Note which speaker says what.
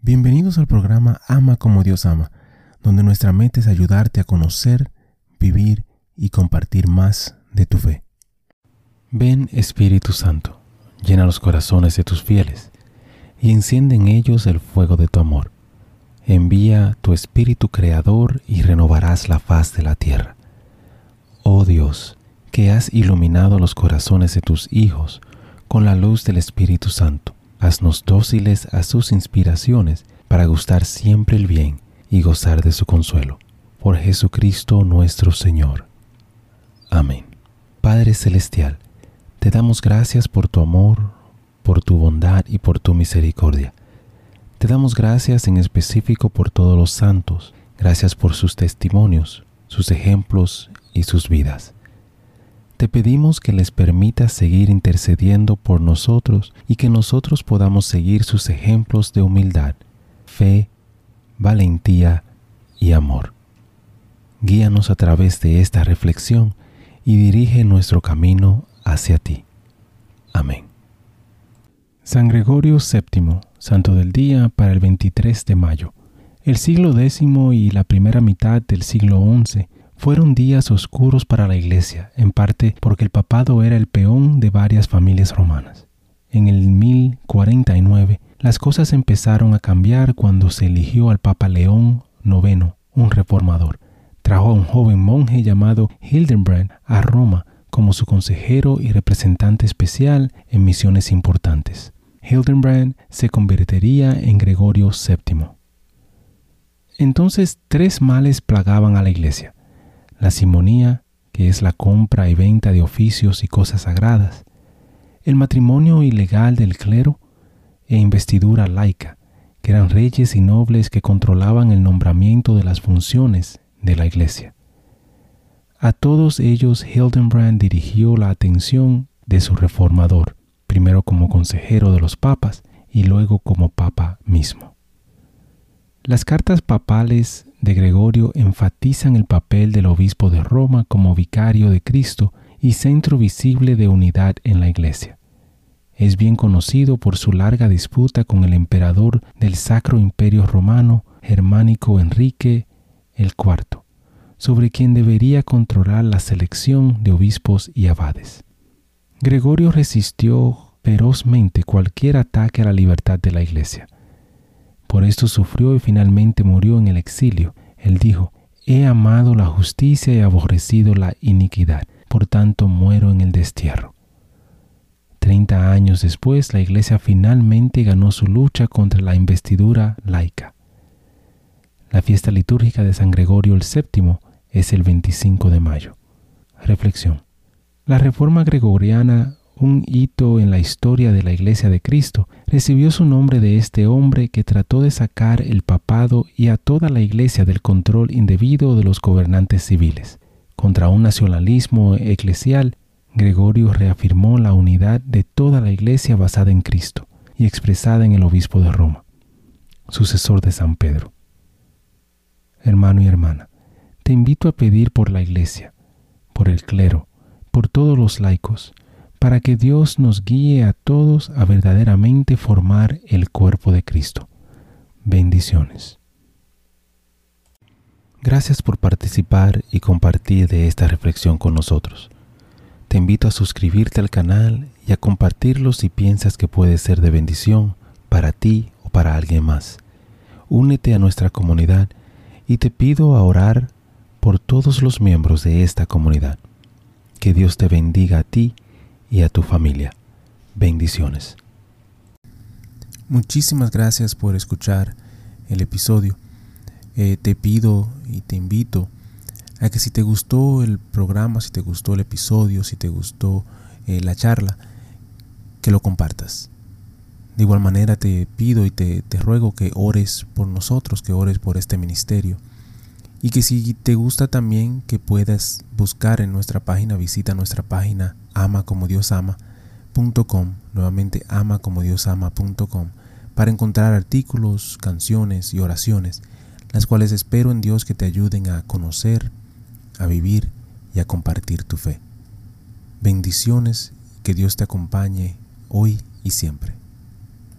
Speaker 1: Bienvenidos al programa Ama como Dios ama, donde nuestra meta es ayudarte a conocer, vivir y compartir más de tu fe. Ven Espíritu Santo, llena los corazones de tus fieles y enciende en ellos el fuego de tu amor. Envía tu Espíritu Creador y renovarás la faz de la tierra. Oh Dios, que has iluminado los corazones de tus hijos con la luz del Espíritu Santo Haznos dóciles a sus inspiraciones para gustar siempre el bien y gozar de su consuelo. Por Jesucristo nuestro Señor. Amén. Padre Celestial, te damos gracias por tu amor, por tu bondad y por tu misericordia. Te damos gracias en específico por todos los santos, gracias por sus testimonios, sus ejemplos y sus vidas. Te pedimos que les permitas seguir intercediendo por nosotros y que nosotros podamos seguir sus ejemplos de humildad, fe, valentía y amor. Guíanos a través de esta reflexión y dirige nuestro camino hacia ti. Amén. San Gregorio VII, Santo del Día para el 23 de mayo. El siglo X y la primera mitad del siglo XI fueron días oscuros para la Iglesia, en parte porque el papado era el peón de varias familias romanas. En el 1049, las cosas empezaron a cambiar cuando se eligió al Papa León IX, un reformador. Trajo a un joven monje llamado Hildenbrand a Roma como su consejero y representante especial en misiones importantes. Hildenbrand se convertiría en Gregorio VII. Entonces tres males plagaban a la iglesia la simonía, que es la compra y venta de oficios y cosas sagradas, el matrimonio ilegal del clero e investidura laica, que eran reyes y nobles que controlaban el nombramiento de las funciones de la iglesia. A todos ellos Hildenbrand dirigió la atención de su reformador, primero como consejero de los papas y luego como papa mismo. Las cartas papales de Gregorio enfatizan el papel del obispo de Roma como vicario de Cristo y centro visible de unidad en la Iglesia. Es bien conocido por su larga disputa con el emperador del Sacro Imperio Romano, germánico Enrique el IV, sobre quien debería controlar la selección de obispos y abades. Gregorio resistió ferozmente cualquier ataque a la libertad de la Iglesia por esto sufrió y finalmente murió en el exilio. Él dijo, He amado la justicia y aborrecido la iniquidad, por tanto muero en el destierro. Treinta años después, la Iglesia finalmente ganó su lucha contra la investidura laica. La fiesta litúrgica de San Gregorio el VII es el 25 de mayo. Reflexión. La reforma gregoriana un hito en la historia de la Iglesia de Cristo, recibió su nombre de este hombre que trató de sacar el papado y a toda la Iglesia del control indebido de los gobernantes civiles. Contra un nacionalismo eclesial, Gregorio reafirmó la unidad de toda la Iglesia basada en Cristo y expresada en el obispo de Roma, sucesor de San Pedro. Hermano y hermana, te invito a pedir por la Iglesia, por el clero, por todos los laicos, para que Dios nos guíe a todos a verdaderamente formar el cuerpo de Cristo. Bendiciones. Gracias por participar y compartir de esta reflexión con nosotros. Te invito a suscribirte al canal y a compartirlo si piensas que puede ser de bendición para ti o para alguien más. Únete a nuestra comunidad y te pido a orar por todos los miembros de esta comunidad. Que Dios te bendiga a ti y a tu familia. Bendiciones. Muchísimas gracias por escuchar el episodio. Eh, te pido y te invito a que si te gustó el programa, si te gustó el episodio, si te gustó eh, la charla, que lo compartas. De igual manera te pido y te, te ruego que ores por nosotros, que ores por este ministerio. Y que si te gusta también que puedas buscar en nuestra página, visita nuestra página ama nuevamente ama para encontrar artículos, canciones y oraciones, las cuales espero en Dios que te ayuden a conocer, a vivir y a compartir tu fe. Bendiciones, que Dios te acompañe hoy y siempre.